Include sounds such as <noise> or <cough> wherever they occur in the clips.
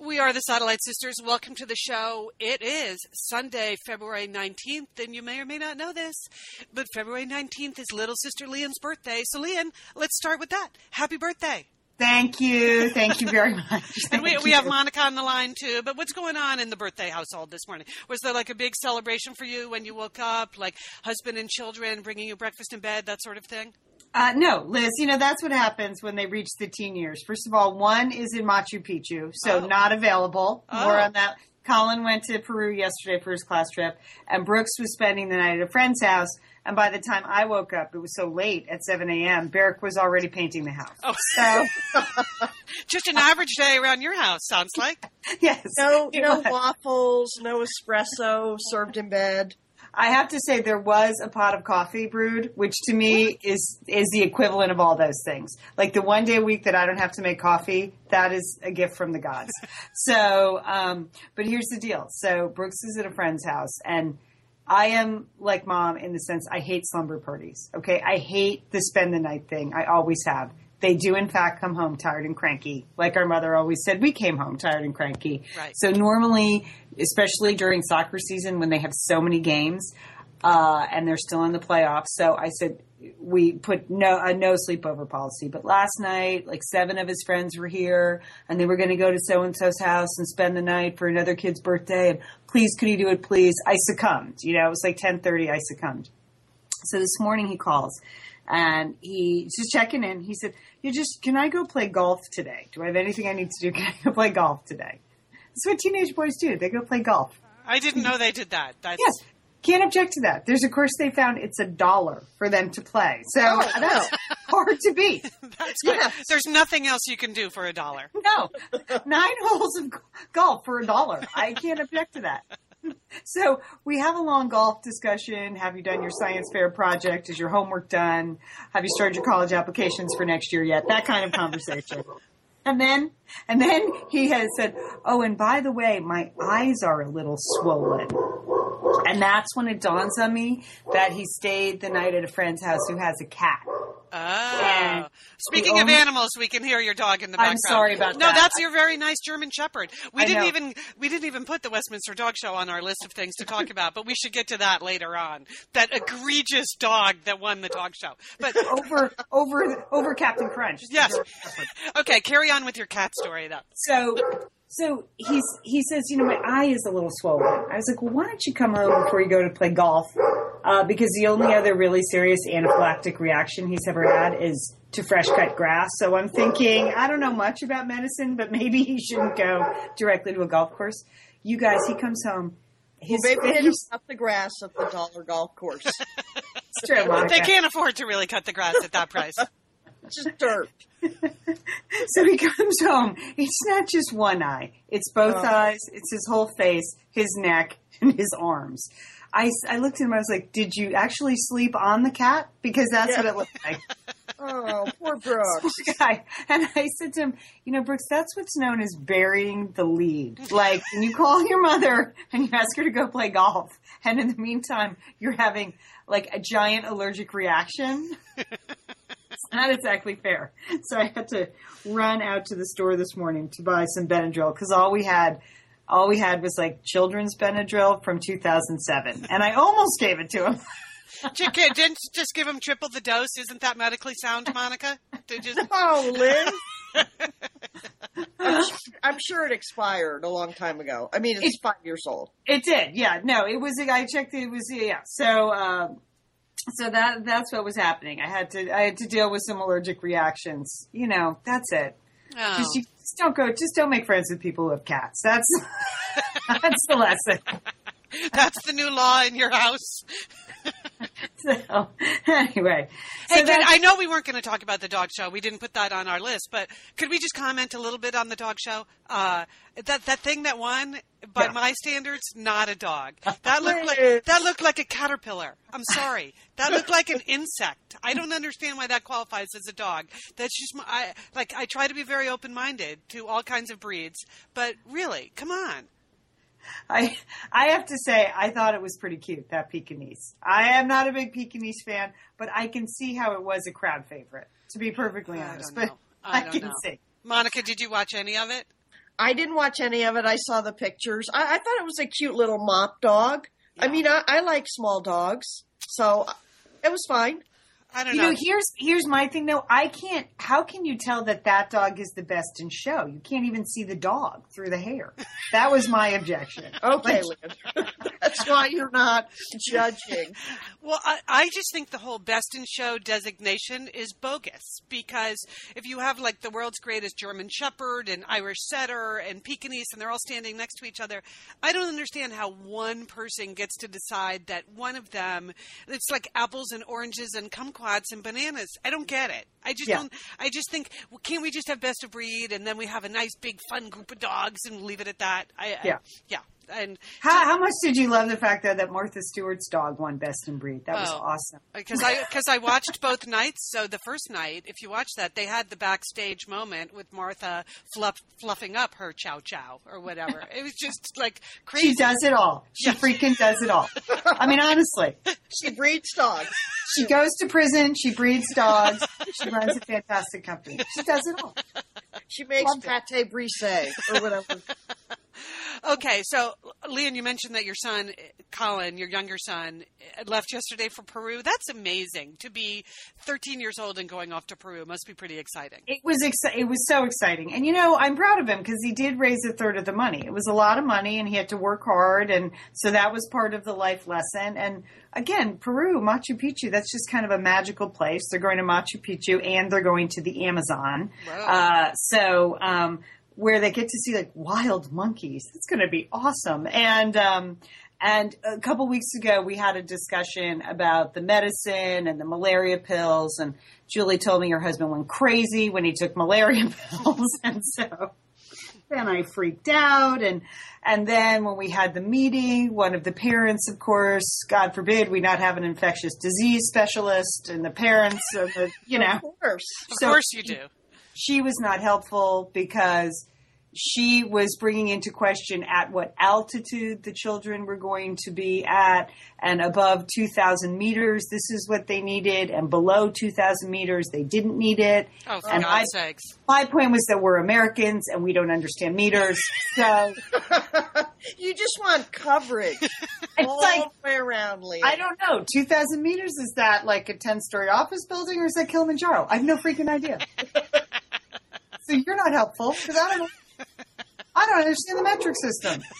We are the Satellite Sisters. Welcome to the show. It is Sunday, February 19th, and you may or may not know this, but February 19th is little sister Lian's birthday. So, Lian, let's start with that. Happy birthday. Thank you. Thank you very much. <laughs> and we, we have Monica on the line, too. But what's going on in the birthday household this morning? Was there like a big celebration for you when you woke up, like husband and children bringing you breakfast in bed, that sort of thing? Uh, no, Liz, you know, that's what happens when they reach the teen years. First of all, one is in Machu Picchu, so Oh. not available. Oh. More on that. Colin went to Peru yesterday for his class trip, and Brooks was spending the night at a friend's house. And by the time I woke up, it was so late at 7 a.m., Barrick was already painting the house. Oh. So, <laughs> Just an average day around your house, sounds like. <laughs> yes. No, no <laughs> waffles, no espresso served in bed. I have to say there was a pot of coffee brewed, which to me is is the equivalent of all those things. Like the one day a week that I don't have to make coffee, that is a gift from the gods. <laughs> so, um, but here's the deal. So Brooks is at a friend's house, and I am like mom in the sense I hate slumber parties. Okay, I hate the spend the night thing. I always have. They do, in fact, come home tired and cranky. Like our mother always said, we came home tired and cranky. Right. So normally, especially during soccer season when they have so many games, uh, and they're still in the playoffs. So I said we put no a no sleepover policy. But last night, like seven of his friends were here, and they were going to go to so and so's house and spend the night for another kid's birthday. And please, could you do it? Please, I succumbed. You know, it was like ten thirty. I succumbed. So this morning he calls and he's just checking in. He said, "You just can I go play golf today? Do I have anything I need to do? <laughs> Can I go play golf today?" That's what teenage boys do. They go play golf. I didn't know they did that. That's Yes. Can't object to that. There's a course they found it's a dollar for them to play. So Oh, <laughs> that's hard to beat. <laughs> That's good. Yes. There's nothing else you can do for a dollar. No. Nine holes of golf for a dollar. I can't object to that. <laughs> So we have a long golf discussion. Have you done your science fair project? Is your homework done? Have you started your college applications for next year yet? That kind of conversation. And then, and then he has said, "Oh, and by the way, my eyes are a little swollen." And that's when it dawns on me that he stayed the night at a friend's house who has a cat. Oh. And Speaking of only- animals, we can hear your dog in the background. I'm sorry about no, that. that's your very nice German Shepherd. We I didn't know. even we didn't even put the Westminster Dog Show on our list of things to talk about, but we should get to that later on. That egregious dog that won the dog show. But <laughs> Over, over, over Captain Crunch. yes, okay, carry on with your cat story though. So, so he's he says, you know, my eye is a little swollen. I was like, well, why don't you come home before you go to play golf? Uh, because the only other really serious anaphylactic reaction he's ever had is to fresh cut grass. So I'm thinking, I don't know much about medicine, but maybe he shouldn't go directly to a golf course. You guys, he comes home. His Maybe they face- just cut the grass at the dollar golf course. <laughs> it's true, Monica. They can't afford to really cut the grass at that price. Just dirt. <laughs> So he comes home. It's not just one eye. It's both Oh. eyes. It's his whole face, his neck, and his arms. I, I looked at him. I was like, "Did you actually sleep on the cat? Because that's Yeah. what it looked like." <laughs> Oh, poor Brooks. <laughs> Poor guy. And I said to him, "You know, Brooks, that's what's known as burying the lead. Like when you call your mother and you ask her to go play golf, and in the meantime, you're having like a giant allergic reaction." It's not exactly fair. So I had to run out to the store this morning to buy some Benadryl because all we had, all we had was like children's Benadryl from 2007, and I almost gave it to him. Didn't just give him triple the dose. Isn't that medically sound, Monica? Did you? <laughs> Oh, Liz. <laughs> I'm, su- I'm sure it expired a long time ago. I mean, it's It- five years old. It did, yeah. No, it was. I checked. It was yeah. So, um, so that that's what was happening. I had to I had to deal with some allergic reactions. You know, that's it. Oh. Just, you, just don't go. Just don't make friends with people who have cats. That's <laughs> that's the lesson. <laughs> That's the new law in your house. <laughs> So anyway, Hey, so I know we weren't going to talk about the dog show. We didn't put that on our list, but could we just comment a little bit on the dog show? Uh, that that thing that won, by Yeah. my standards, not a dog. <laughs> That looked like that looked like a caterpillar. I'm sorry. <laughs> That looked like an insect. I don't understand why that qualifies as a dog. That's just my, I like. I try to be very open minded to all kinds of breeds, but really, come on. I I have to say I thought it was pretty cute that Pekingese. I am not a big Pekingese fan, but I can see how it was a crowd favorite. To be perfectly I honest, don't but <laughs> I I, don't can know. see. Monica, did you watch any of it? I didn't watch any of it. I saw the pictures. I, I thought it was a cute little mop dog. I mean, I, I like small dogs, so uh, it was fine. I don't You know. know, here's here's my thing though. I can't. How can you tell that that dog is the best in show? You can't even see the dog through the hair. That was my objection. <laughs> Okay, Lynn. <laughs> That's why you're not judging. Well, I, I just think the whole best in show designation is bogus because if you have like the world's greatest German Shepherd and Irish Setter and Pekingese and they're all standing next to each other, I don't understand how one person gets to decide that one of them, it's like apples and oranges and kumquats and bananas. I don't get it. I just Yeah. don't, I just think, well, can't we just have best of breed and then we have a nice big fun group of dogs and leave it at that? I, I- Yeah. Yeah. And How, how much did you love the fact that that Martha Stewart's dog won Best in Breed? That was Oh. awesome. because I because I watched both nights. So the first night, if you watch that, they had the backstage moment with Martha fluff, fluffing up her chow chow or whatever. It was just like crazy. She does it all. She freaking does it all. I mean, honestly, She breeds dogs. she goes to prison. She breeds dogs. She runs a fantastic company. She does it all. She makes Loved it. pate brise or whatever. Okay, so Lian, you mentioned that your son, Colin, your younger son, left yesterday for Peru. That's amazing to be 13 years old and going off to Peru. Must be pretty exciting. It was exci- it was so exciting, and you know I'm proud of him because he did raise a third of the money. It was a lot of money, and he had to work hard, and so that was part of the life lesson. And again, Peru, Machu Picchu, that's just kind of a magical place. They're going to Machu Picchu, and they're going to the Amazon. Wow. Uh, so um, where they get to see like wild monkeys, it's going to be awesome. And um, and a couple weeks ago, we had a discussion about the medicine and the malaria pills. And Julie told me her husband went crazy when he took malaria <laughs> pills. <laughs> And so then I freaked out. And, and then when we had the meeting, one of the parents, of course, God forbid we not have an infectious disease specialist and the parents of the, you know, Of course. Of so- course you do. She was not helpful because she was bringing into question at what altitude the children were going to be at and above 2000 meters this is what they needed and below 2000 meters they didn't need it Oh, for And God's I- sakes. my point was that we're americans and we don't understand meters so <laughs> you just want coverage <laughs> all like- the way around, Leah. i don't know 2000 meters is that like a 10 story office building or is that kilimanjaro i have no freaking idea <laughs> so you're not helpful because i don't i don't understand the metric system <laughs>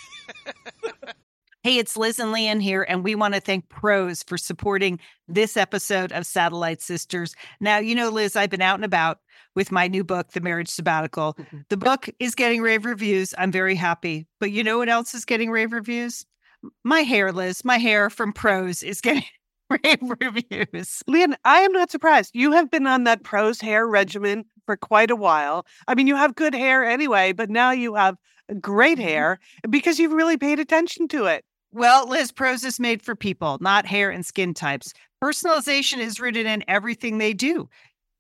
Hey, it's Liz and Lian here, and we want to thank Prose for supporting this episode of Satellite Sisters. Now, you know, Liz, I've been out and about with my new book, The Marriage Sabbatical. Mm-hmm. The book is getting rave reviews. I'm very happy. But you know what else is getting rave reviews? My hair, Liz, my hair from Prose is <laughs> getting rave reviews. Lian, I am not surprised. You have been on that prose hair regimen for quite a while. I mean, you have good hair anyway, but now you have great mm-hmm. hair because you've really paid attention to it. Well, Liz, Prose is made for people, not hair and skin types. Personalization is rooted in everything they do,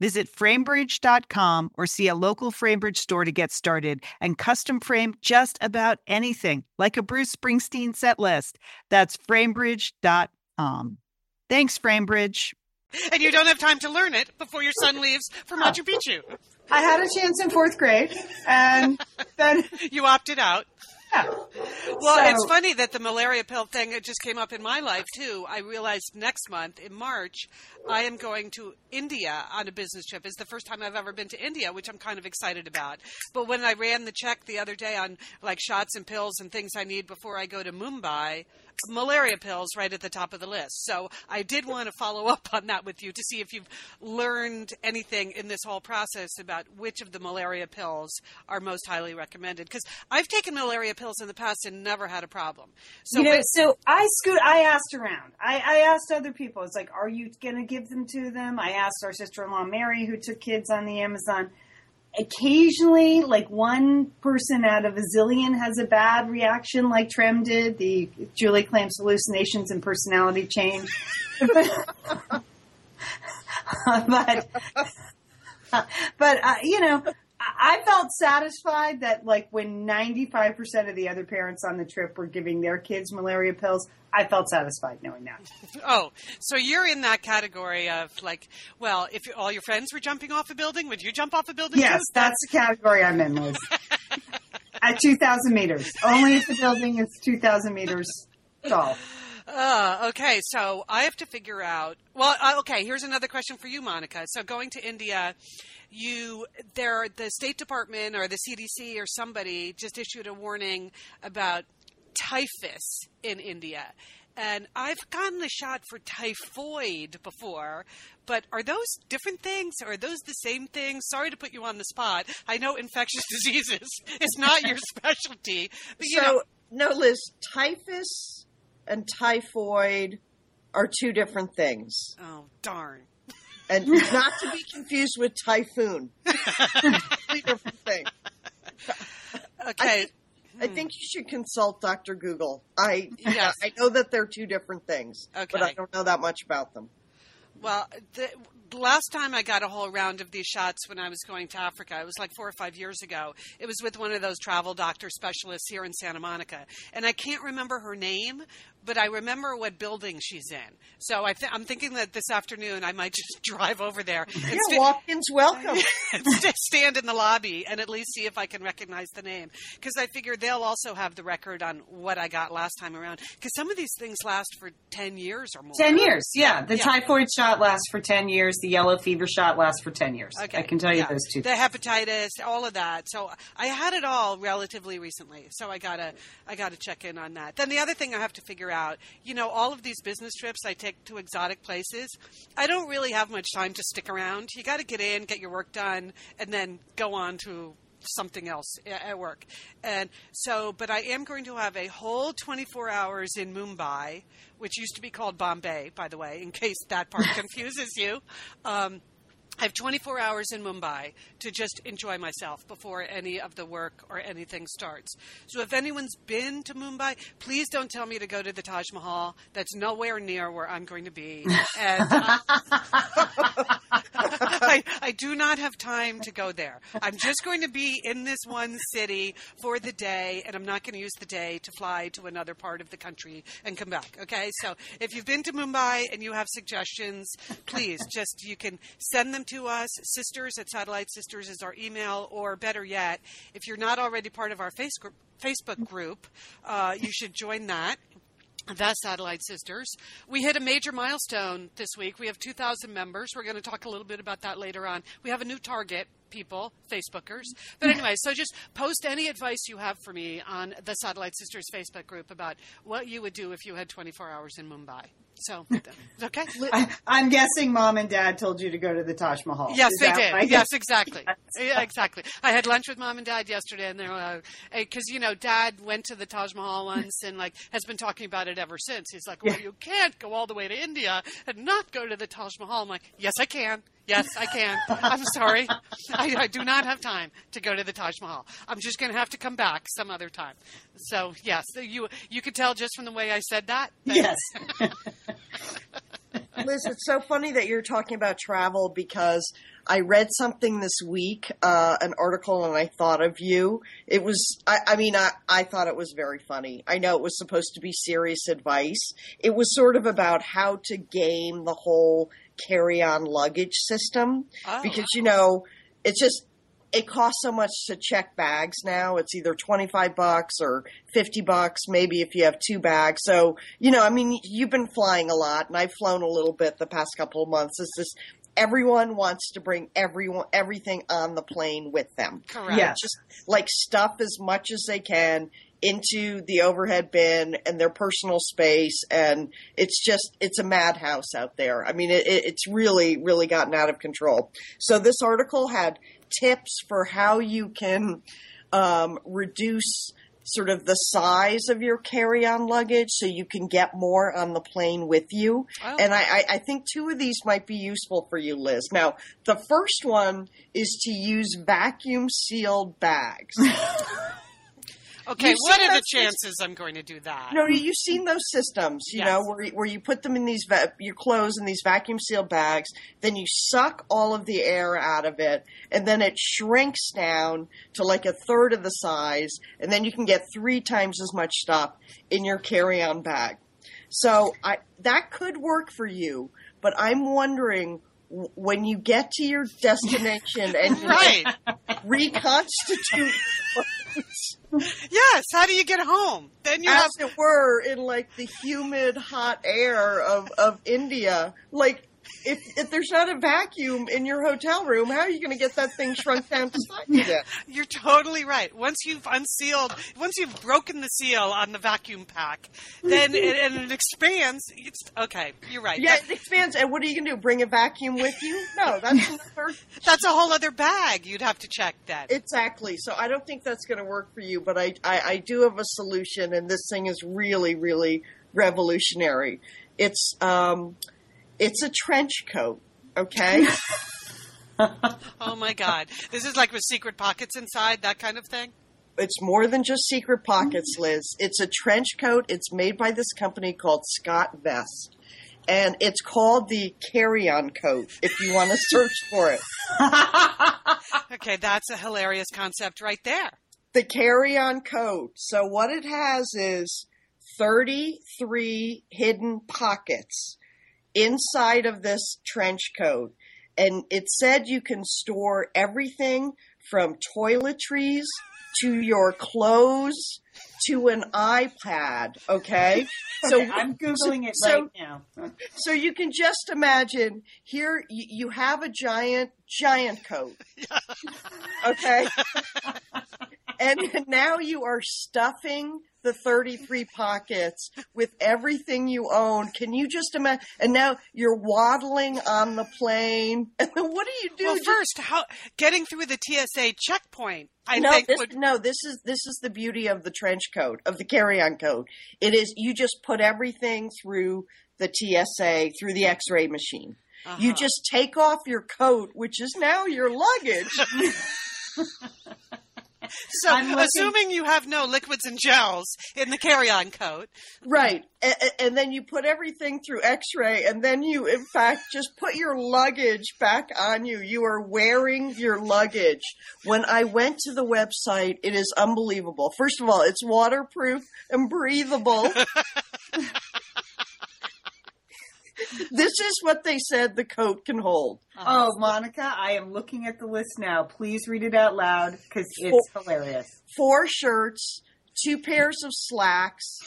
Visit framebridge.com or see a local FrameBridge store to get started and custom frame just about anything, like a Bruce Springsteen set list. That's framebridge.com. Thanks, FrameBridge. And you don't have time to learn it before your son leaves for Machu Picchu. I had a chance in fourth grade, and then <laughs> You opted out. Yeah. <laughs> Well, So- it's funny that the malaria pill thing it just came up in my life too. I realized next month in March, I am going to India on a business trip. It's the first time I've ever been to India, which I'm kind of excited about. But when I ran the check the other day on like shots and pills and things I need before I go to Mumbai, malaria pills right at the top of the list. So I did want to follow up on that with you to see if you've learned anything in this whole process about which of the malaria pills are most highly recommended. Because I've taken malaria pills in the past and never had a problem. So you know, but- so I scoot. I asked around. I, I asked other people. It's like, are you going to give them to them? I asked our sister-in-law Mary, who took kids on the Amazon. Occasionally, like one person out of a zillion has a bad reaction, like Trem did. The Julie claims hallucinations and personality change. <laughs> but <laughs> but uh, you know, I felt satisfied that like when 95% of the other parents on the trip were giving their kids malaria pills, I felt satisfied knowing that. oh, so you're in that category of like, well, if all your friends were jumping off a building, would you jump off a building? Yes, too? that's the category I'm in, Liz. <laughs> At 2,000 meters. Only if the building is 2,000 meters tall. Uh, okay, so I have to figure out. Well, uh, okay. Here's another question for you, Monica. So going to India, you there the State Department or the CDC or somebody just issued a warning about typhus in India. And I've gotten the shot for typhoid before, but are those different things or are those the same thing? Sorry to put you on the spot. I know infectious <laughs> diseases is not your <laughs> specialty, but you so, know, no, Liz, typhus and typhoid are two different things. oh darn. And not to be confused with typhoon. <laughs> Completely different thing. Okay. I hmm. think you should consult Dr. Google. I Yes. I know that they're two different things, okay. but I don't know that much about them. Well, the, the last time I got a whole round of these shots when I was going to Africa, it was like four or five years ago. It was with one of those travel doctor specialists here in Santa Monica. And I can't remember her name, but I remember what building she's in. So I th- I'm thinking that this afternoon I might <laughs> just drive over there and Yeah, sta- walk-ins welcome. <laughs> st- stand in the lobby and at least see if I can recognize the name. Because I figure they'll also have the record on what I got last time around. Because some of these things last for 10 years or more. 10 years, yeah. The Yeah. typhoid shot lasts for 10 years. The yellow fever shot lasts for 10 years. I can tell you yeah. those two. The hepatitis, all of that. So I had it all relatively recently. So I gotta I gotta check in on that. Then the other thing I have to figure out out, you know, all of these business trips I take to exotic places, I don't really have much time to stick around. You got to get in, get your work done, and then go on to something else at work. And so, but I am going to have a whole 24 hours in Mumbai, which used to be called Bombay, by the way, in case that part <laughs> confuses you. Um, I have 24 hours in Mumbai to just enjoy myself before any of the work or anything starts. So if anyone's been to Mumbai, please don't tell me to go to the Taj Mahal. That's nowhere near where I'm going to be. And uh, <laughs> I, I do not have time to go there. I'm just going to be in this one city for the day, and I'm not going to use the day to fly to another part of the country and come back. Okay? So if you've been to Mumbai and you have suggestions, please just you can send them to us. Sisters at Satellite Sisters is our email, or better yet, if you're not already part of our Facebook group, uh, you should join that. The Satellite Sisters. We hit a major milestone this week. We have 2,000 members. We're going to talk a little bit about that later on. We have a new target people, Facebookers. But anyway, so just post any advice you have for me on the Satellite Sisters Facebook group about what you would do if you had 24 hours in Mumbai. So, okay. <laughs> I, am guessing mom and dad told you to go to the Taj Mahal. Yes, Is they did. Right? Yes, exactly. <laughs> yeah, exactly. I had lunch with mom and dad yesterday, and they were because uh, you know, dad went to the Taj Mahal once and like has been talking about it ever since. He's like, well, yeah. you can't go all the way to India and not go to the Taj Mahal. I'm like, yes, I can. Yes, I can. I'm sorry. I, I, do not have time to go to the Taj Mahal. I'm just going to have to come back some other time. So, yes, you you could tell just from the way I said that. that yes. <laughs> Liz, it's so funny that you're talking about travel because I read something this week, uh, an article, and I thought of you. It was, I, I mean, I, I thought it was very funny. I know it was supposed to be serious advice. It was sort of about how to game the whole carry on luggage system oh. because, you know, it's just, it costs so much to check bags now. It's either 25 bucks or 50 bucks, maybe if you have two bags. So, you know, I mean, you've been flying a lot and I've flown a little bit the past couple of months. It's just, everyone wants to bring everyone, everything on the plane with them. Correct. Yeah. Just like stuff as much as they can into the overhead bin and their personal space and it's just it's a madhouse out there i mean it, it's really really gotten out of control so this article had tips for how you can um, reduce sort of the size of your carry-on luggage so you can get more on the plane with you. Oh. And I, I, think two of these might be useful for you, Liz. Now, the first one is to use vacuum sealed bags. <laughs> Okay, what are the chances I'm going to do that? No, you've seen those systems, you yes. know, where where you put them in these va- your clothes in these vacuum sealed bags, then you suck all of the air out of it, and then it shrinks down to like a third of the size, and then you can get three times as much stuff in your carry on bag. So I that could work for you, but I'm wondering when you get to your destination and you <laughs> right. reconstitute yes. How do you get home? Then you as have it were in like the humid, hot air of of India. Like if if there's not a vacuum in your hotel room, how are you going to get that thing shrunk down to <laughs> size again? You're totally right. Once you've unsealed, once you've broken the seal on the vacuum pack, then it, and it expands. It's okay. You're right. Yeah, it expands. And what are you going to do? Bring a vacuum with you? No, <laughs> that's another, that's a whole other bag. You'd have to check that. Exactly. So I don't think that's going to work for you. But I, I I do have a solution, and this thing is really really revolutionary. It's um it's a trench coat, okay? <laughs> oh my god. This is like with secret pockets inside, that kind of thing? It's more than just secret pockets, Liz. It's a trench coat. It's made by this company called Scott Vest. And it's called the carry on coat if you want to <laughs> search for it. <laughs> okay, that's a hilarious concept right there. The carry on coat. So, what it has is 33 hidden pockets inside of this trench coat. And it said you can store everything from toiletries to your clothes to an iPad. Okay, <laughs> so okay, I'm googling it so, right now. <laughs> so you can just imagine here you have a giant giant coat. <laughs> Okay, and now you are stuffing the the 33 pockets with everything you own. Can you just imagine? And now you're waddling on the plane. And <laughs> what do you do? Well, Just- first, how getting through the TSA checkpoint, I no, think this, would. no, this is this is the beauty of the trench coat of the carry-on coat. It is you just put everything through the TSA through the X-ray machine. You Uh-huh. just take off your coat, which is now your luggage. <laughs> <laughs> <laughs> So, looking- assuming you have no liquids and gels in the carry-on coat, Right. And, and then you put everything through x ray, and then you, in fact, just put your luggage back on you. You are wearing your luggage. When I went to the website, it is unbelievable. First of all, it's waterproof and breathable. <laughs> this is what they said the coat can hold. Oh, Monica, I am looking at the list now. Please read it out loud because it's hilarious. Four shirts, two pairs of slacks,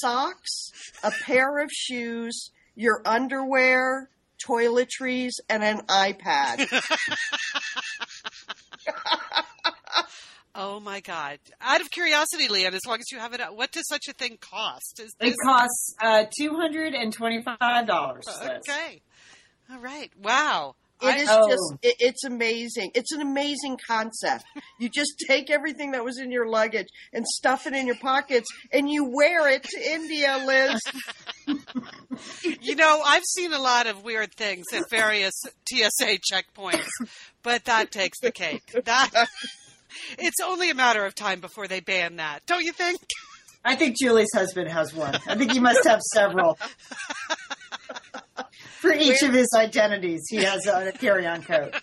socks, a pair of shoes, your underwear, toiletries, and an iPad. <laughs> Oh my God! Out of curiosity, Lian, as long as you have it, what does such a thing cost? Is It costs uh, two hundred and twenty-five dollars. okay? All right. Wow. It is Oh. just, it, it's amazing. It's an amazing concept. You just take everything that was in your luggage and stuff it in your pockets and you wear it to India, Liz. <laughs> You know, I've seen a lot of weird things at various TSA checkpoints, but that takes the cake. That <laughs> it's only a matter of time before they ban that, don't you think? I think Julie's husband has one. I think he must have several. For each of his identities, he has a carry-on coat.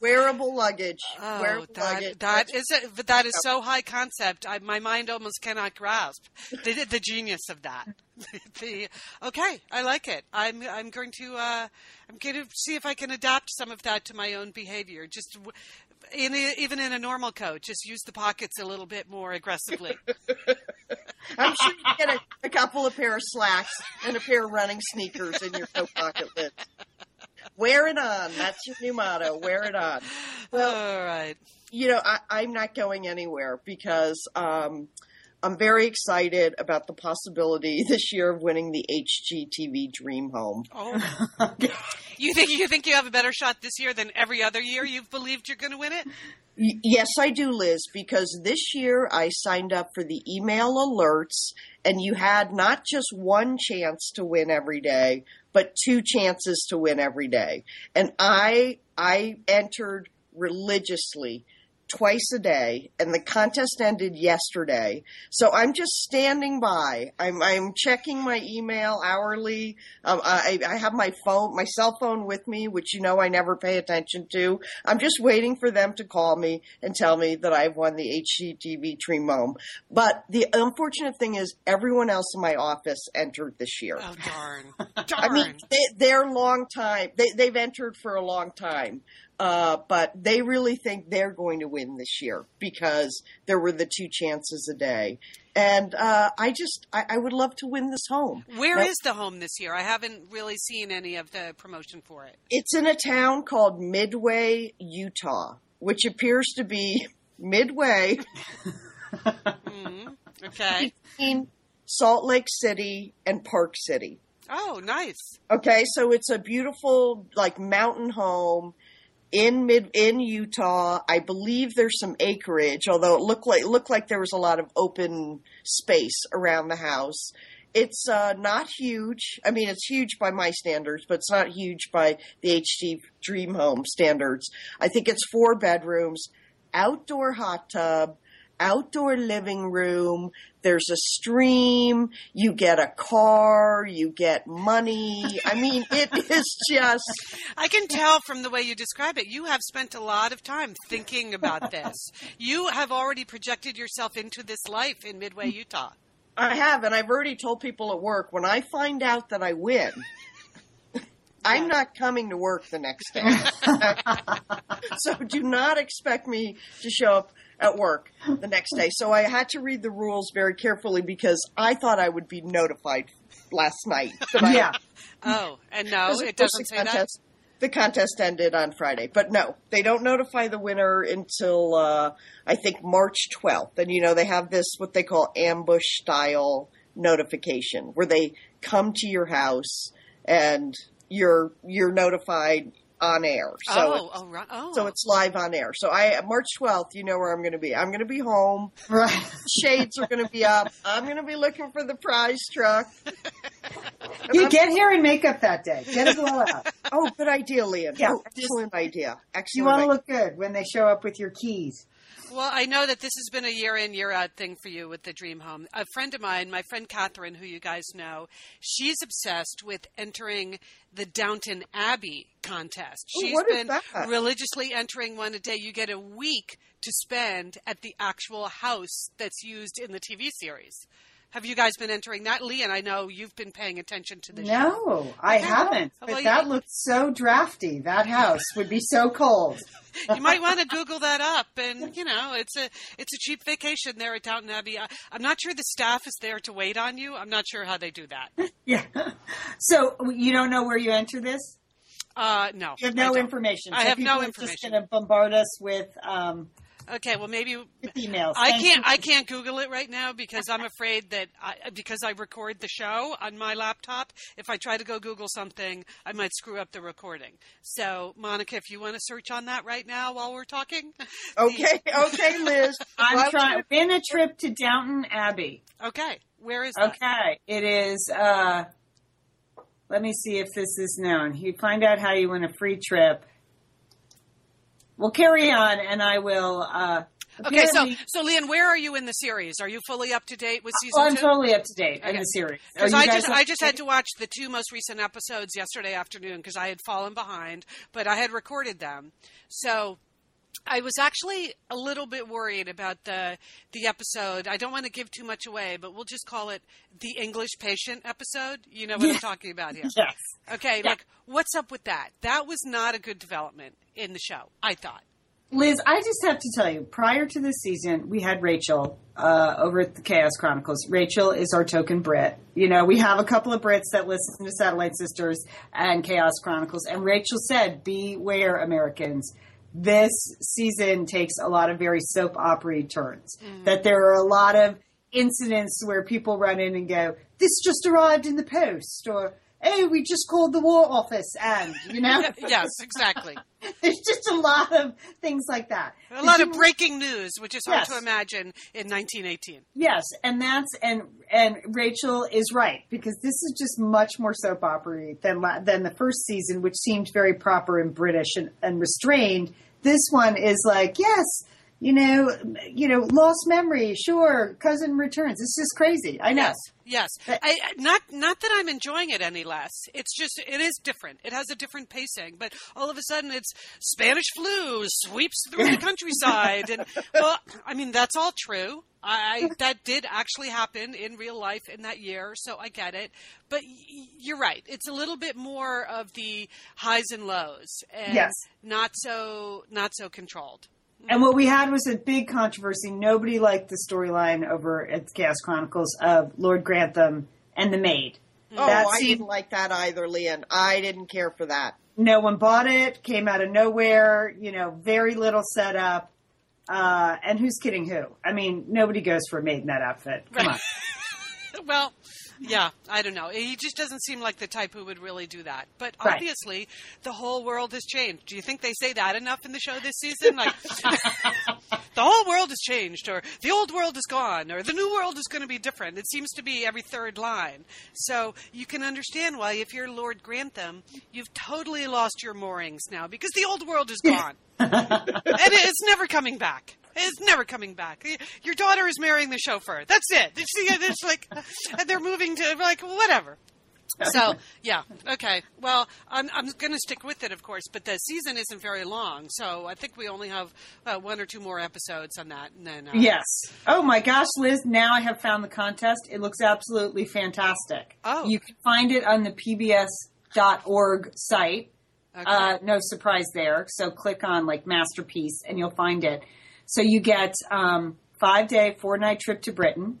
Wearable luggage. Oh, Wearable that luggage. that is a, but that is so high concept. I, my mind almost cannot grasp the, the genius of that. <laughs> the okay, I like it. I'm I'm going to uh, I'm going to see if I can adapt some of that to my own behavior. Just w- in a, even in a normal coat, just use the pockets a little bit more aggressively. <laughs> I'm sure you get a, a couple of pair of slacks and a pair of running sneakers in your coat pocket, Liz. Wear it on. That's your new motto. Wear it on. Well, All right. you know, I, I'm not going anywhere because um, I'm very excited about the possibility <laughs> this year of winning the HGTV Dream Home. Oh, you think you think you have a better shot this year than every other year you've believed you're going to win it? Y- Yes, I do, Liz, because this year I signed up for the email alerts, and you had not just one chance to win every day, but two chances to win every day. And I I entered religiously twice a day, and the contest ended yesterday. So I'm just standing by. I'm I'm checking my email hourly. Um, I I have my phone, my cell phone with me, which you know I never pay attention to. I'm just waiting for them to call me and tell me that I've won the HGTV Dream Home. But the unfortunate thing is, everyone else in my office entered this year. Oh darn! <laughs> I mean, they, they're long time. They, they've entered for a long time, uh, but they really think they're going to win this year because there were the two chances a day. And uh, I just, I, I would love to win this home. Where Now- is the home this year? I haven't really seen any of the promotion for it. It's in a town called Midway, Utah, which appears to be midway <laughs> <laughs> hmm Okay. between Salt Lake City and Park City. Oh, nice. Okay, so it's a beautiful like mountain home in mid in Utah. I believe there's some acreage, although it looked like looked like there was a lot of open space around the house. It's uh, not huge. I mean, it's huge by my standards, but it's not huge by the HT Dream Home standards. I think it's four bedrooms, outdoor hot tub, outdoor living room. There's a stream. You get a car. You get money. I mean, <laughs> it is just. I can tell from the way you describe it, you have spent a lot of time thinking about <laughs> this. You have already projected yourself into this life in Midway, Utah. I have, and I've already told people at work when I find out that I win, <laughs> I'm not coming to work the next day. so do not expect me to show up at work the next day. So I had to read the rules very carefully because I thought I would be notified last night. I, yeah. <laughs> Oh, and no, it doesn't posting say that. the contest ended on Friday. But no, they don't notify the winner until uh, I think March 12th. And you know, they have this what they call ambush style notification where they come to your house and you're you're notified on air. So oh, oh, right. Oh. so it's live on air. So I March 12th, you know where I'm going to be. I'm going to be home. Right. Shades are going to be up. I'm going to be looking for the prize truck. <laughs> You get hair and makeup that day. Get it all out. <laughs> Oh, good idea, Lian. Yeah, Oh, excellent idea. Excellent. You want to idea. look good when they show up with your keys. Well, I know that this has been a year in, year out thing for you with the dream home. A friend of mine, my friend Catherine, who you guys know, she's obsessed with entering the Downton Abbey contest. Ooh, She's been religiously entering one a day. You get a week to spend at the actual house that's used in the TV series. Have you guys been entering that? Lee, and I know you've been paying attention to this. No, I haven't. Oh, But well, that you- looked so drafty. That house would be so cold. <laughs> you might want to Google that up, and you know it's a it's a cheap vacation there at Downton Abbey. I, I'm not sure the staff is there to wait on you. I'm not sure how they do that. <laughs> Yeah. So you don't know where you enter this? Uh, no, You have no information. I have no information. Just going to bombard us with um, Okay, well maybe emails. I Thank can't you. I can't Google it right now because I'm afraid that I, because I record the show on my laptop. If I try to go Google something, I might screw up the recording. So, Monica, if you want to search on that right now while we're talking, <laughs> Okay, okay, Liz. <laughs> I'm trying. Win a trip to Downton Abbey. okay, where is that? Okay, it is. Uh, let me see if this is known. You find out how you win a free trip. We'll carry on, and I will. Uh, Okay, so so Lian, where are you in the series? Are you fully up to date with season Oh, I'm two? totally up to date in the series. Because I just I just had to watch the two most recent episodes yesterday afternoon because I had fallen behind, but I had recorded them. So I was actually a little bit worried about the the episode. I don't want to give too much away, but we'll just call it the English patient episode. You know what I'm talking about here. <laughs> Yes. Okay, Yeah. like what's up with that? That was not a good development in the show. I thought. Liz, I just have to tell you, prior to this season, we had Rachel uh, over at the Chaos Chronicles. Rachel is our token Brit. You know, we have a couple of Brits that listen to Satellite Sisters and Chaos Chronicles, and Rachel said, "Beware, Americans." This season takes a lot of very soap opera turns. Mm. That there are a lot of incidents where people run in and go, "This just arrived in the post," or "Hey, we just called the War Office," and you know, <laughs> yes, exactly. <laughs> there's just a lot of things like that. A lot of breaking news, which is hard Yes. to imagine in 1918. Yes, and that's and and Rachel is right because this is just much more soap opera than than the first season, which seemed very proper and British and, and restrained. This one is like, yes, you know, you know, lost memory, sure, cousin returns. It's just crazy. I know. Yes, yes. But- I, not not that I'm enjoying it any less. It's just it is different. It has a different pacing. But all of a sudden, it's Spanish flu sweeps through the <laughs> countryside, and well, I mean that's all true. I that did actually happen in real life in that year, so I get it. But y- you're right. It's a little bit more of the highs and lows, and Yes. not so not so controlled. And what we had was a big controversy. Nobody liked the storyline over at Chaos Chronicles of Lord Grantham and the maid. Oh, That I seemed- didn't like that either, Lian. I didn't care for that. no one bought it, came out of nowhere, you know, very little setup. Uh, and who's kidding who? I mean, nobody goes for a maid in that outfit. Come on. <laughs> Well, yeah, I don't know. He just doesn't seem like the type who would really do that. But Right. obviously, the whole world has changed. Do you think they say that enough in the show this season? Like, <laughs> the whole world has changed, or the old world is gone, or the new world is going to be different. It seems to be every third line. So you can understand why, if you're Lord Grantham, you've totally lost your moorings now because the old world is <laughs> gone. and it's never coming back. It's never coming back. Your daughter is marrying the chauffeur. That's it. It's, it's like, <laughs> and they're moving to like whatever. So yeah, okay. Well, I'm I'm going to stick with it, of course, but the season isn't very long, so I think we only have uh, one or two more episodes on that, and then uh, Yes. Oh my gosh, Liz, now I have found the contest. It looks absolutely fantastic. Oh. You can find it on the pbs.org site. Okay. Uh, no surprise there. So click on like masterpiece and you'll find it. So you get um, five day, four night trip to Britain.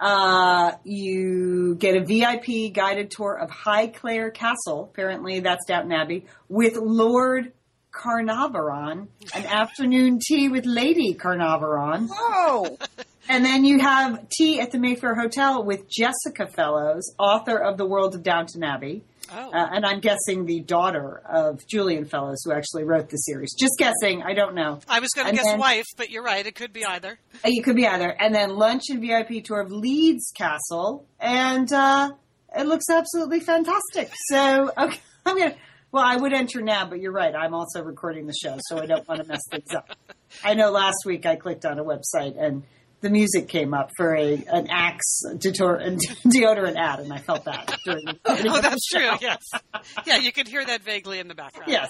Uh, you get a VIP guided tour of Highclere Castle. Apparently, that's Downton Abbey with Lord Carnarvon. An <laughs> afternoon tea with Lady Carnarvon. Whoa! <laughs> And then you have tea at the Mayfair Hotel with Jessica Fellowes, author of The World of Downton Abbey. Oh. Uh, and I'm guessing the daughter of Julian Fellowes, who actually wrote the series. Just guessing, I don't know. I was going to guess then- wife, but you're right. It could be either. Uh, You could be either. And then lunch and VIP tour of Leeds Castle. And uh, it looks absolutely fantastic. So, okay, <laughs> I'm going to. Well, I would enter now, but you're right. I'm also recording the show, so I don't want to mess things up. <laughs> I know last week I clicked on a website and the music came up for a an Axe deodor- <laughs> deodorant ad, and I felt that during the <laughs> Oh, of the that's <laughs> true. Yes. Yeah, you can hear that vaguely in the background. Yes.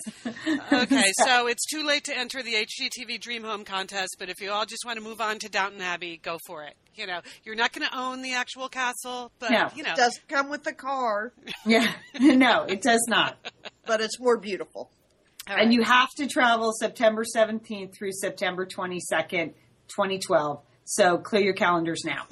Okay, so it's too late to enter the HGTV Dream Home contest, but if you all just want to move on to Downton Abbey, go for it. You know, you're not going to own the actual castle, but No. you know, it Doesn't come with the car, yeah. No, it does not. but it's more beautiful. all right. And you have to travel September 17th through September 22nd, 2012. So clear your calendars now.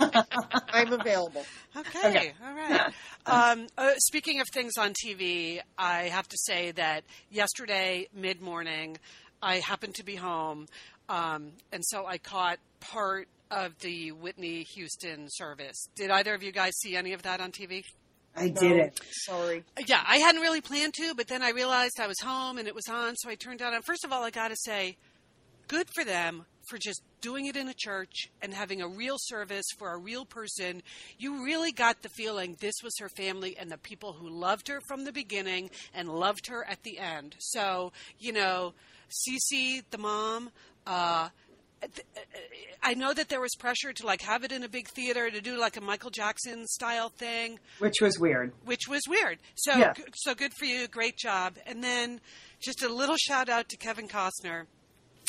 <laughs> I'm available. Okay, Okay. all right. Um, uh, speaking of things on TV, I have to say that yesterday mid morning, I happened to be home, um, and so I caught part of the Whitney Houston service. Did either of you guys see any of that on TV? I No, did it. Sorry. Yeah, I hadn't really planned to, but then I realized I was home and it was on, so I turned it on. And first of all, I got to say, good for them for just doing it in a church and having a real service for a real person. You really got the feeling this was her family and the people who loved her from the beginning and loved her at the end. So, you know, Cece, the mom, uh, I know that there was pressure to like have it in a big theater to do like a Michael Jackson style thing Which was weird. which was weird. So Yeah. so good for you, great job. And then just a little shout out to Kevin Costner.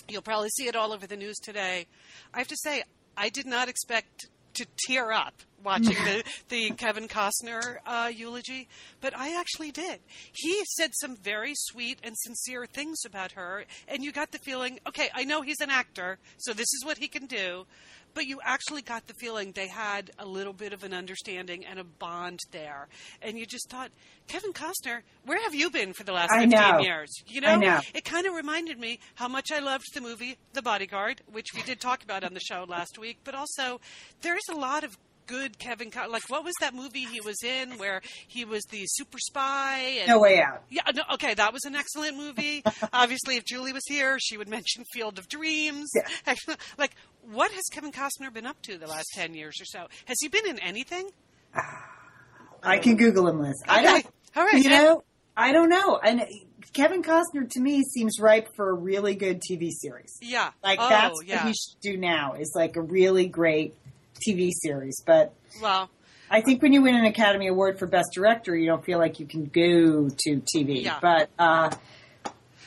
You'll probably see it all over the news today. I have to say, I did not expect to tear up watching the, <laughs> the Kevin Costner uh, eulogy, but I actually did. He said some very sweet and sincere things about her, and you got the feeling, okay, I know he's an actor, so this is what he can do, but you actually got the feeling they had a little bit of an understanding and a bond there. And you just thought, Kevin Costner, where have you been for the last I 15 know. years? You know, know. it kind of reminded me how much I loved the movie The Bodyguard, which we did talk about on the show last week, but also there's a lot of good Kevin Co- like what was that movie he was in where he was the super spy and No way out. yeah, no, okay, that was an excellent movie. <laughs> Obviously, if Julie was here, she would mention Field of Dreams. Yeah. <laughs> like, what has Kevin Costner been up to the last 10 years or so? Has he been in anything? Ah, I can Google him, Liz. I don't. All right. You know, I don't know. And Kevin Costner to me seems ripe for a really good TV series. Yeah. Like oh, that's yeah. what he should do now. Is like a really great TV series. But well, I think when you win an Academy Award for Best Director, you don't feel like you can go to TV. Yeah. But uh,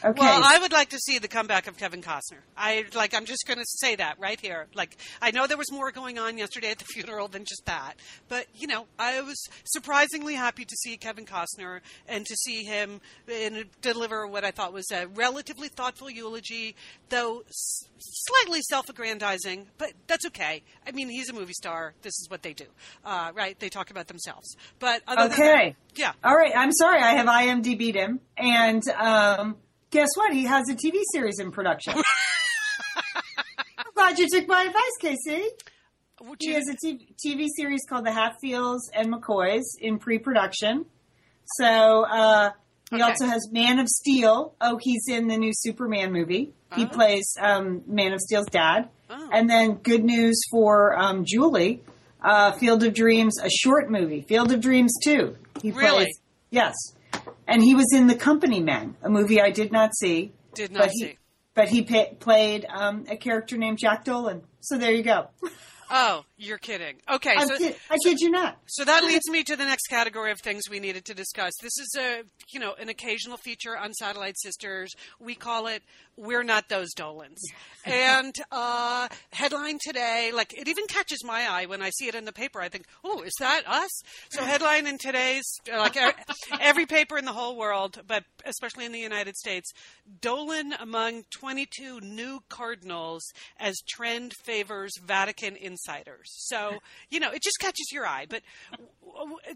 okay. Well, I would like to see the comeback of Kevin Costner. I like. I'm just going to say that right here. Like, I know there was more going on yesterday at the <laughs> funeral than just that, but you know, I was surprisingly happy to see Kevin Costner and to see him in, deliver what I thought was a relatively thoughtful eulogy, though s- slightly self-aggrandizing. But that's okay. I mean, he's a movie star. This is what they do, uh, right? They talk about themselves. But other than that- Okay. yeah. All right. I'm sorry. I have IMDb'd him, and um, guess what? He has a TV series in production. I'm glad you took my advice, Casey. Would He you- has a TV, TV series called The Hatfields and McCoys in pre-production. So uh, he Okay. also has Man of Steel. Oh, he's in the new Superman movie. He Oh. plays um, Man of Steel's dad. Oh. And then good news for um, Julie. Uh, Field of Dreams, a short movie. Field of Dreams 2. He Really? plays. Yes. And he was in The Company Men, a movie I did not see. Did not but he, see. But he pa- played um, a character named Jack Dolan. So there you go. Oh, you're kidding. Okay, I so kid, I kid you not. So that leads me to the next category of things we needed to discuss. This is a, you know, an occasional feature on Satellite Sisters. We call it "We're Not Those Dolans." <laughs> and uh, headline today, like it even catches my eye when I see it in the paper. I think, "Oh, is that us?" So <laughs> headline in today's, uh, like <laughs> every paper in the whole world, but especially in the United States, Dolan among 22 new cardinals as trend favors Vatican insiders. So, you know, it just catches your eye. But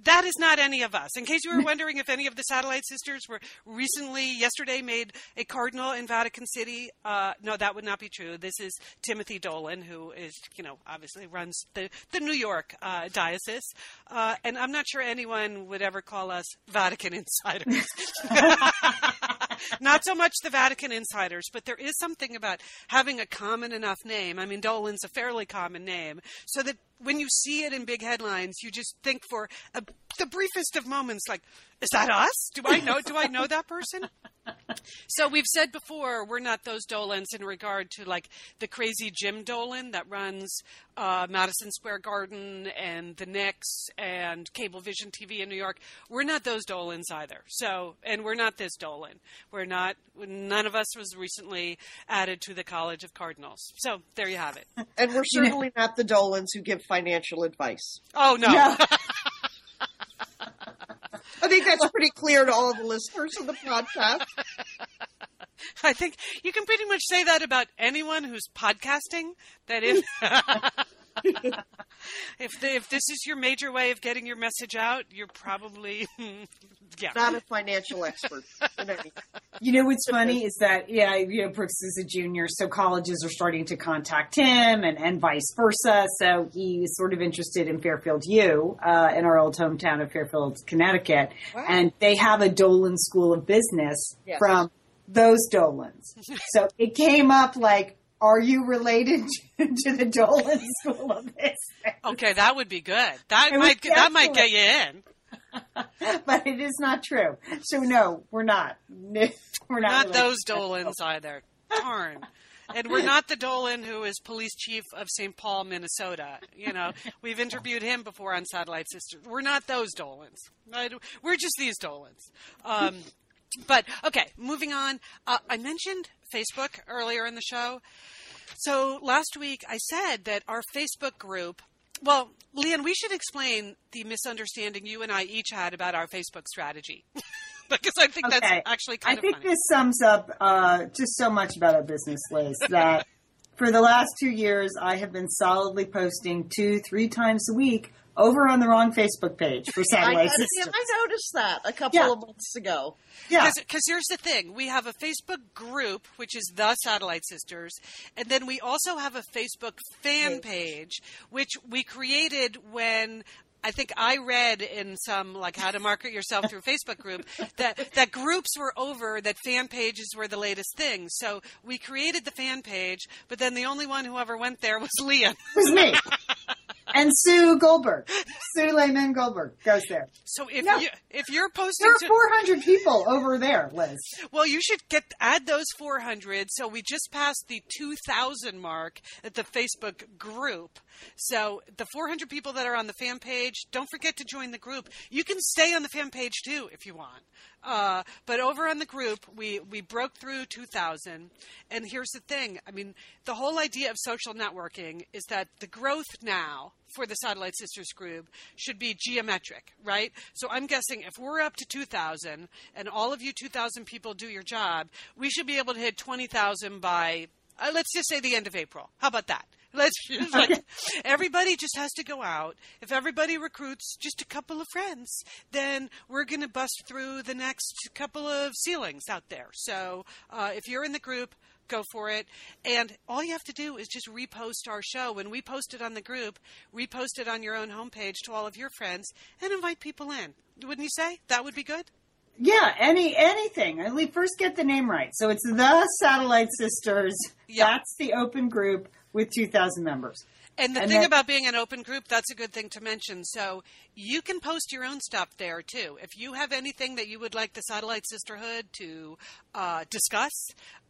that is not any of us. In case you were wondering if any of the satellite sisters were recently, yesterday, made a cardinal in Vatican City, uh, no, that would not be true. This is Timothy Dolan, who is, you know, obviously runs the, the New York uh, diocese. Uh, and I'm not sure anyone would ever call us Vatican insiders. <laughs> not so much the Vatican insiders, but there is something about having a common enough name. I mean, Dolan's a fairly common name, so that when you see it in big headlines, you just think for a, the briefest of moments, like, "Is that us? Do I know? Do I know that person?" <laughs> So we've said before we're not those Dolans in regard to like the crazy Jim Dolan that runs uh, Madison Square Garden and the Knicks and Cablevision TV in New York. We're not those Dolans either. So and we're not this Dolan. We're not. None of us was recently added to the College of Cardinals. So there you have it. <laughs> And we're certainly not the Dolans who give financial advice. Oh no. No. <laughs> I think that's pretty clear to all the listeners of the podcast. I think you can pretty much say that about anyone who's podcasting. That if <laughs> <laughs> <laughs> if the, if this is your major way of getting your message out, you're probably <laughs> yeah. Not a financial expert. You know what's funny is that yeah, you know Brooks is a junior, so colleges are starting to contact him, and and vice versa. So he is sort of interested in Fairfield U, uh, in our old hometown of Fairfield, Connecticut, Wow. and they have a Dolan School of Business Yes. from those Dolans. <laughs> so it came up like, are you related <laughs> to the Dolan School of Business? Okay, that would be good. That It might that might get you in. <laughs> but it is not true. So no, we're not. <laughs> We're not. Not those. Dolans either. Darn. And we're not the Dolan who is police chief of St. Paul, Minnesota. You know, we've interviewed him before on Satellite Sisters. We're not those Dolans. We're just these Dolans. Um, but okay, moving on. Uh, I mentioned Facebook earlier in the show. So last week I said that our Facebook group. Well, Lian, we should explain the misunderstanding you and I each had about our Facebook strategy. <laughs> because I think that's Okay. actually I kind of I think funny. this sums up uh, just so much about our business, Liz, <laughs> that for the last two years, I have been solidly posting two, three times a week over on the wrong Facebook page for <laughs> Satellite I, Systems. I noticed that a couple Yeah. of months ago. Yeah. Because here's the thing we have a Facebook group, which is the Satellite Sisters, and then we also have a Facebook fan page, which we created when. I think I read in some like how to market yourself through <laughs> Facebook group that that groups were over, that fan pages were the latest thing. So we created the fan page, but then the only one who ever went there was Lian. It was me. <laughs> and Sue Goldberg. Sue Lehman Goldberg goes there. So if No. you if you're posting There are to, 400 people over there, Liz. Well, you should get add those 400. So we just passed the 2,000 mark at the Facebook group. So the 400 people that are on the fan page, don't forget to join the group. You can stay on the fan page too if you want. Uh, but over on the group, we we broke through 2,000. And here's the thing: I mean, the whole idea of social networking is that the growth now for the Satellite Sisters group should be geometric, right? So I'm guessing if we're up to 2,000 and all of you 2,000 people do your job, we should be able to hit 20,000 by, uh, let's just say the end of April. How about that? Let's <laughs> just, like, everybody just has to go out. If everybody recruits just a couple of friends, then we're going to bust through the next couple of ceilings out there. So uh, if you're in the group, go for it. And all you have to do is just repost our show. When we post it on the group, repost it on your own homepage to all of your friends and invite people in. Wouldn't you say? That would be good? Yeah, any anything. At least first get the name right. So it's the Satellite Sisters. Yeah. That's the open group with 2,000 members. And the And thing that- about being an open group, that's a good thing to mention. So you can post your own stuff there too. If you have anything that you would like the Satellite Sisterhood to uh, discuss,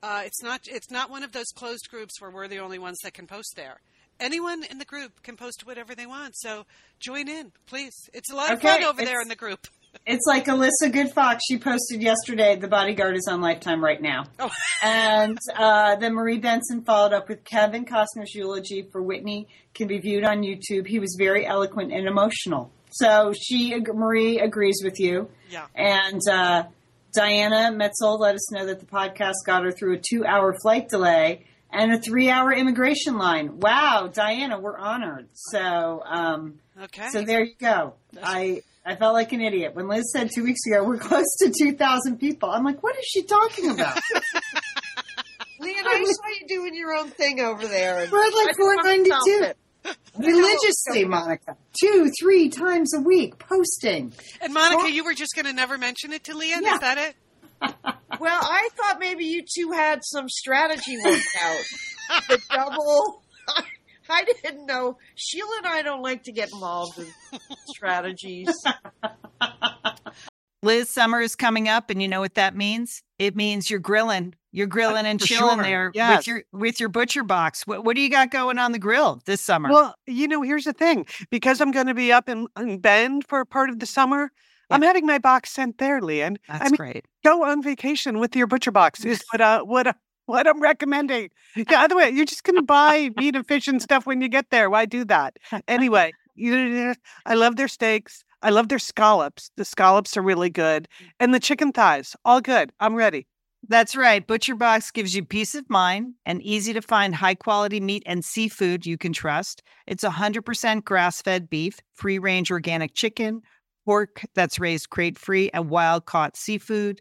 uh, it's not it's not one of those closed groups where we're the only ones that can post there. Anyone in the group can post whatever they want. So join in, please. It's a lot of Okay, fun over there in the group. It's like Alyssa Goodfox. She posted yesterday, The Bodyguard is on Lifetime right now. Oh. and uh, then Marie Benson followed up with Kevin Costner's eulogy for Whitney, can be viewed on YouTube. He was very eloquent and emotional. So she, Marie agrees with you. Yeah. And uh, Diana Metzel let us know that the podcast got her through a two hour flight delay and a three-hour immigration line. Wow, Diana, we're honored. So, um, Okay. so there you go. I I felt like an idiot when Liz said two weeks ago we're <laughs> close to two thousand people. I'm like, what is she talking about? <laughs> Lian, I saw you doing your own thing over there. and We're at like I just wanted to 492. <laughs> Religiously, Monica, two, three times a week posting. and Monica, you were just going to never mention it to Lian. Yeah. Is that it? Well, I thought maybe you two had some strategy worked out. the double. <laughs> I didn't know. Sheila and I don't like to get involved in <laughs> strategies. Liz, summer is coming up, and you know what that means? It means you're grilling. You're grilling and for chilling sure. there Yes. with your with your butcher box. What, what do you got going on the grill this summer? Well, you know, here's the thing. Because I'm going to be up in, in Bend for part of the summer, I'm having my box sent there, Lian. That's I mean, great. go on vacation with your butcher box is <laughs> what uh, what uh, what I'm recommending. Yeah, other way, you're just going to buy meat and fish and stuff when you get there. Why do that? Anyway, you, I love their steaks. I love their scallops. The scallops are really good, and the chicken thighs, all good. I'm ready. That's right. Butcher Box gives you peace of mind and easy to find high quality meat and seafood you can trust. It's 100% grass fed beef, free range organic chicken, pork that's raised crate free, and wild caught seafood.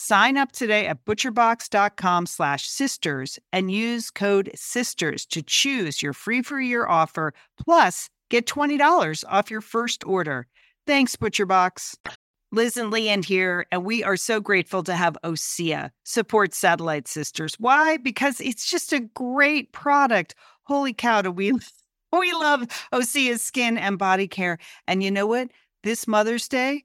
Sign up today at butcherbox.com slash sisters and use code sisters to choose your free for year offer plus get $20 off your first order. Thanks, ButcherBox. Liz and Lian here, and we are so grateful to have Osea support Satellite Sisters. Why? Because it's just a great product. Holy cow, do we <laughs> we love Osea's skin and body care. And you know what? This Mother's Day,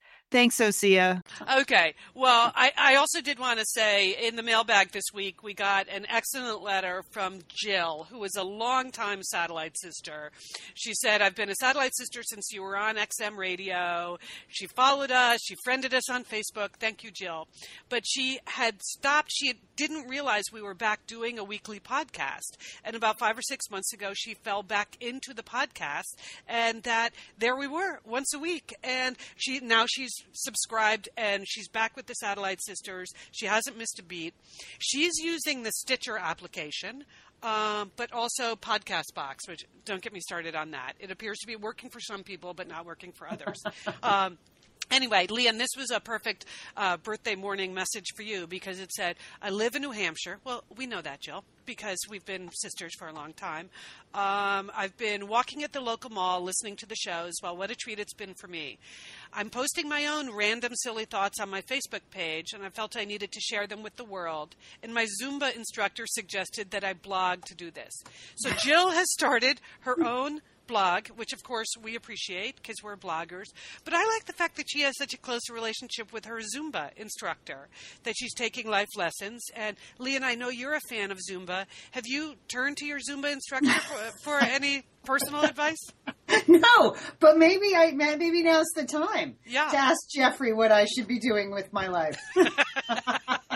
Thanks, Osea. Okay. Well, I, I also did want to say in the mailbag this week, we got an excellent letter from Jill, who is a longtime satellite sister. She said, I've been a satellite sister since you were on XM radio. She followed us. She friended us on Facebook. Thank you, Jill. But she had stopped. She didn't realize we were back doing a weekly podcast. And about five or six months ago, she fell back into the podcast and that there we were once a week. And she, now she's subscribed and she's back with the Satellite Sisters. She hasn't missed a beat. She's using the Stitcher application. Um, but also Podcast Box, which don't get me started on that. It appears to be working for some people, but not working for others. <laughs> um, Anyway, Lian, this was a perfect uh, birthday morning message for you because it said, I live in New Hampshire. Well, we know that, Jill, because we've been sisters for a long time. Um, I've been walking at the local mall listening to the shows. Well, what a treat it's been for me. I'm posting my own random silly thoughts on my Facebook page, and I felt I needed to share them with the world. And my Zumba instructor suggested that I blog to do this. So <laughs> Jill has started her own blog, which of course we appreciate because we're bloggers. But I like the fact that she has such a close relationship with her Zumba instructor, that she's taking life lessons. And Lian, I know you're a fan of Zumba. Have you turned to your Zumba instructor for, for any personal <laughs> advice? <laughs> no, but maybe I maybe now's the time Yeah. to ask Jeffrey what I should be doing with my life. <laughs>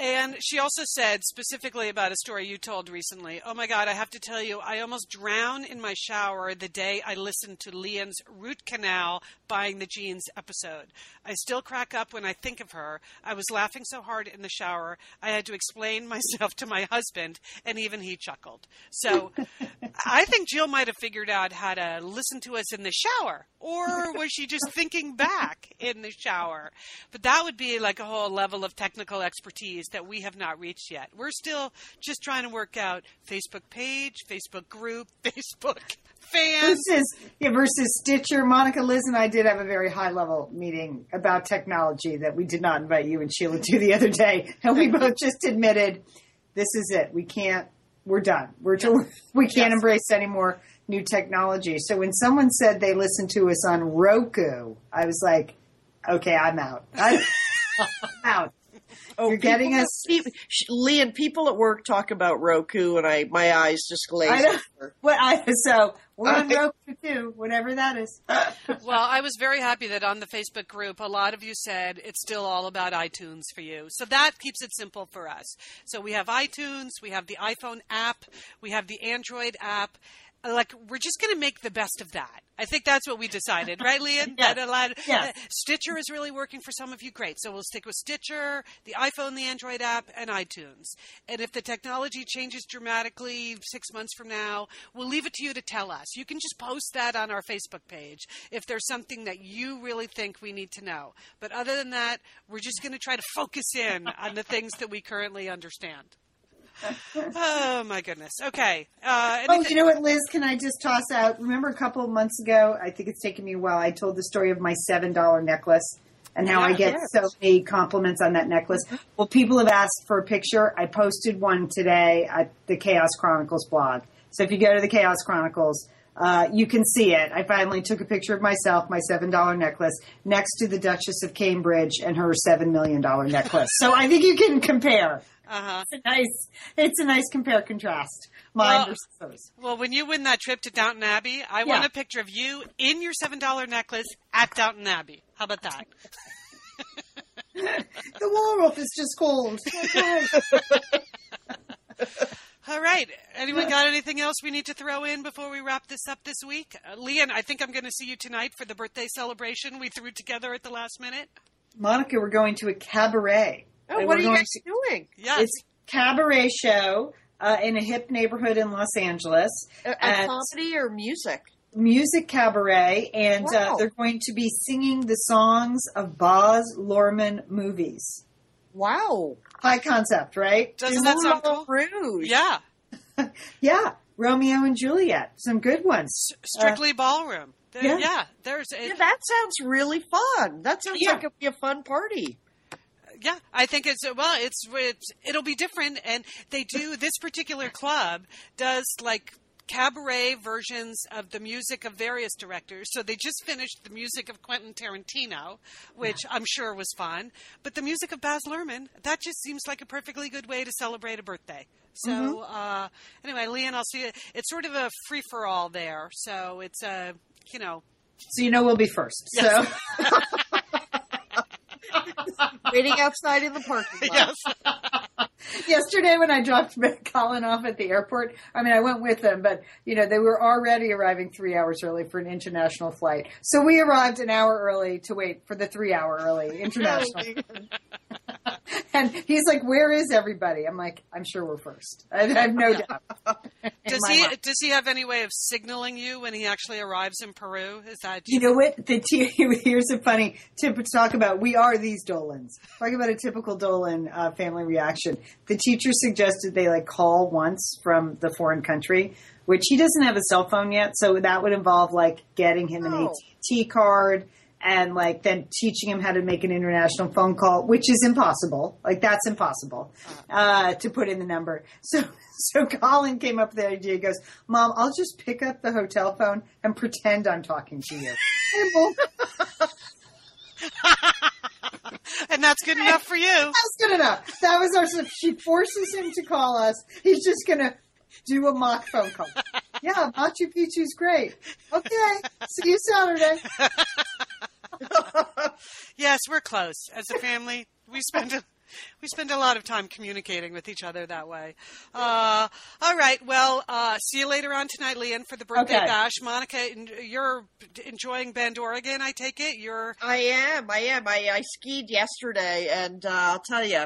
And she also said specifically about a story you told recently. Oh my God, I have to tell you, I almost drowned in my shower the day I listened to Lian's root canal buying the jeans episode. I still crack up when I think of her. I was laughing so hard in the shower, I had to explain <laughs> myself to my husband, and even he chuckled. So <laughs> I think Jill might have figured out how to listen to us in the shower, or was she just thinking back in the shower? But that would be like a whole level of technical expertise that we have not reached yet. We're still just trying to work out Facebook page, Facebook group, <laughs> Facebook fans. versus yeah, versus Stitcher. Monica, Liz, and I did have a very high level meeting about technology that we did not invite you and Sheila to the other day, and we both just admitted this is it. We can't. We're done. We're to, <laughs> we can't Yes. embrace any more new technology. So when someone said they listened to us on Roku, I was like, okay, I'm out. <laughs> I'm out. Oh, You're getting people- us- pe- sh- Lee and people at work talk about Roku, and I my eyes just glaze. I know. over. <laughs> Well, I, so we're on Roku too, whatever that is. <laughs> Well, I was very happy that on the Facebook group, a lot of you said it's still all about iTunes for you. So that keeps it simple for us. So we have iTunes, we have the iPhone app, we have the Android app. Like we're just going to make the best of that. I think that's what we decided, <laughs> right, Lian? Yes. That a lot- Yes. uh, Stitcher is really working for some of you. Great. So we'll stick with Stitcher, the iPhone, the Android app, and iTunes. And if the technology changes dramatically six months from now, we'll leave it to you to tell us. You can just post that on our Facebook page if there's something that you really think we need to know. But other than that, we're just going to try to focus in on the things that we currently understand. Oh my goodness. Okay. Uh, Oh, you know what, Liz? Can I just toss out? Remember a couple of months ago? I think it's taken me a while. I told the story of my seven dollar necklace and how I Yeah. get so many compliments on that necklace. Well, people have asked for a picture. I posted one today at the Chaos Chronicles blog. So if you go to the Chaos Chronicles, uh, you can see it. I finally took a picture of myself, my seven dollar necklace, next to the Duchess of Cambridge and her seven million dollar necklace. So I think you can compare. Uh-huh. It's a nice. It's a nice compare contrast. Mine Well- versus those. Well, when you win that trip to Downton Abbey, I want a picture of you in your seven dollar necklace at Downton Abbey. How about that? <laughs> The Waldorf is just cold. Okay. <laughs> All right. Anyone got anything else we need to throw in before we wrap this up this week? Uh, Lian, I think I'm going to see you tonight for the birthday celebration we threw together at the last minute. Monica, we're going to a cabaret. Oh, what we're you going guys doing? Yes. It's cabaret show uh, in a hip neighborhood in Los Angeles. A, a And- comedy or music? Music cabaret, and uh, they're going to be singing the songs of Baz Luhrmann movies. Wow. High concept, right? Doesn't that sound cool? Rouge. Yeah. <laughs> Yeah, Romeo and Juliet, some good ones. Strictly ballroom. There- yeah. yeah. There's Yeah, that sounds really fun. That sounds Yeah. like it'd be a fun party. Yeah, I think it's well, it's, it's it'll be different, and they do this particular club does like cabaret versions of the music of various directors. So they just finished the music of Quentin Tarantino, which I'm sure was fun. But the music of Baz Luhrmann, that just seems like a perfectly good way to celebrate a birthday. So Mm-hmm. uh, anyway, Lian, I'll see you. It's sort of a free for all there. So it's a, you know, So you know we'll be first. So <laughs> <laughs> Waiting outside in the parking lot. <laughs> yesterday when I dropped <laughs> Colin off at the airport, I mean I went with them, but you know they were already arriving three hours early for an international flight. So we arrived an hour early to wait for the three hour early <laughs> international. and he's like, "Where is everybody?" I'm like, "I'm sure we're first. I, I have no doubt." Does he mind. does he have any way of signaling you when he actually arrives in Peru? Is that You know what? The t- here's a funny tip to talk about. We are these Dolans. Talk about a typical Dolan uh, family reaction. The teacher suggested they like call once from the foreign country, which he doesn't have a cell phone yet, so that would involve like getting him an Oh. AT&T card and like then teaching him how to make an international phone call, which is impossible. Like that's impossible uh, to put in the number. So <laughs> so Colin came up with the idea. He goes, "Mom, I'll just pick up the hotel phone and pretend I'm talking to you." <laughs> <laughs> <laughs> And that's good enough for you. That's good enough. That was our. She forces him to call us. He's just gonna do a mock phone call. <laughs> Yeah, Machu Picchu's great. Okay, see you Saturday. <laughs> Yes, we're close as a family. We spend a, we spend a lot of time communicating with each other that way. Uh, all right. Well, uh, see you later on tonight, Lian, for the birthday Okay. bash. Monica, you're enjoying Bandora again. I take it. You're I am. I am. I, I skied yesterday, and uh, I'll tell you,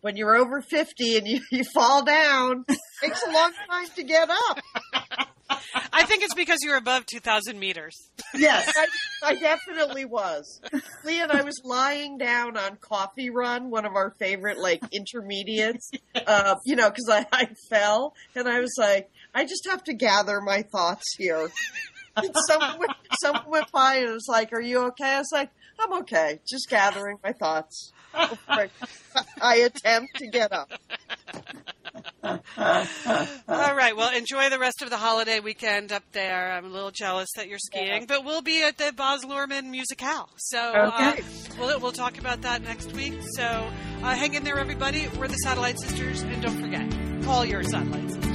when you're over 50 and you, <laughs> you fall down, it takes a long time to get up. <laughs> <laughs> I think it's because you're above 2,000 meters. Yes. I, I definitely was. Lee and I was lying down on Coffee Run, one of our favorite like intermediates. <laughs> Uh, you know, because I, I fell and I was like, I just have to gather my thoughts here. And someone, went, someone went by and was like, "Are you okay?" I was like, "I'm okay, just gathering my thoughts." <laughs> I, I attempt to get up. All right. Well, enjoy the rest of the holiday weekend up there. I'm a little jealous that you're skiing, but we'll be at the Baz Luhrmann Musicale. So uh, we'll, we'll talk about that next week. So uh, hang in there, everybody. We're the Satellite Sisters. And don't forget, call your Satellite Sisters.